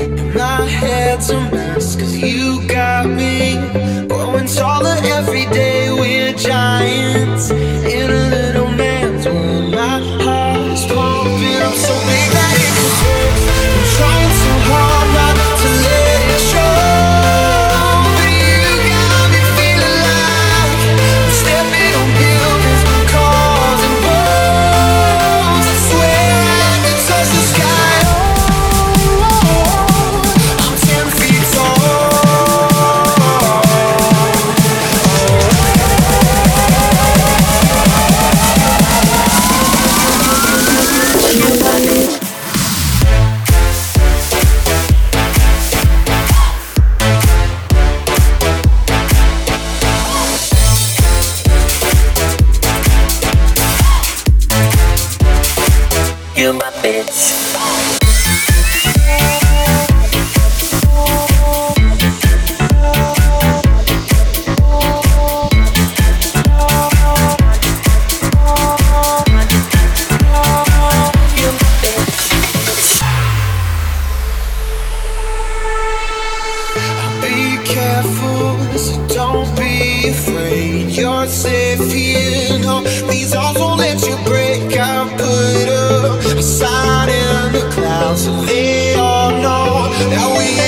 And my head's a mess. Cause you got me growing taller every day. We're giants You my bitch. Careful, so don't be afraid. You're safe here. No, these arms they all know that we